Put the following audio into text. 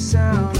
sound.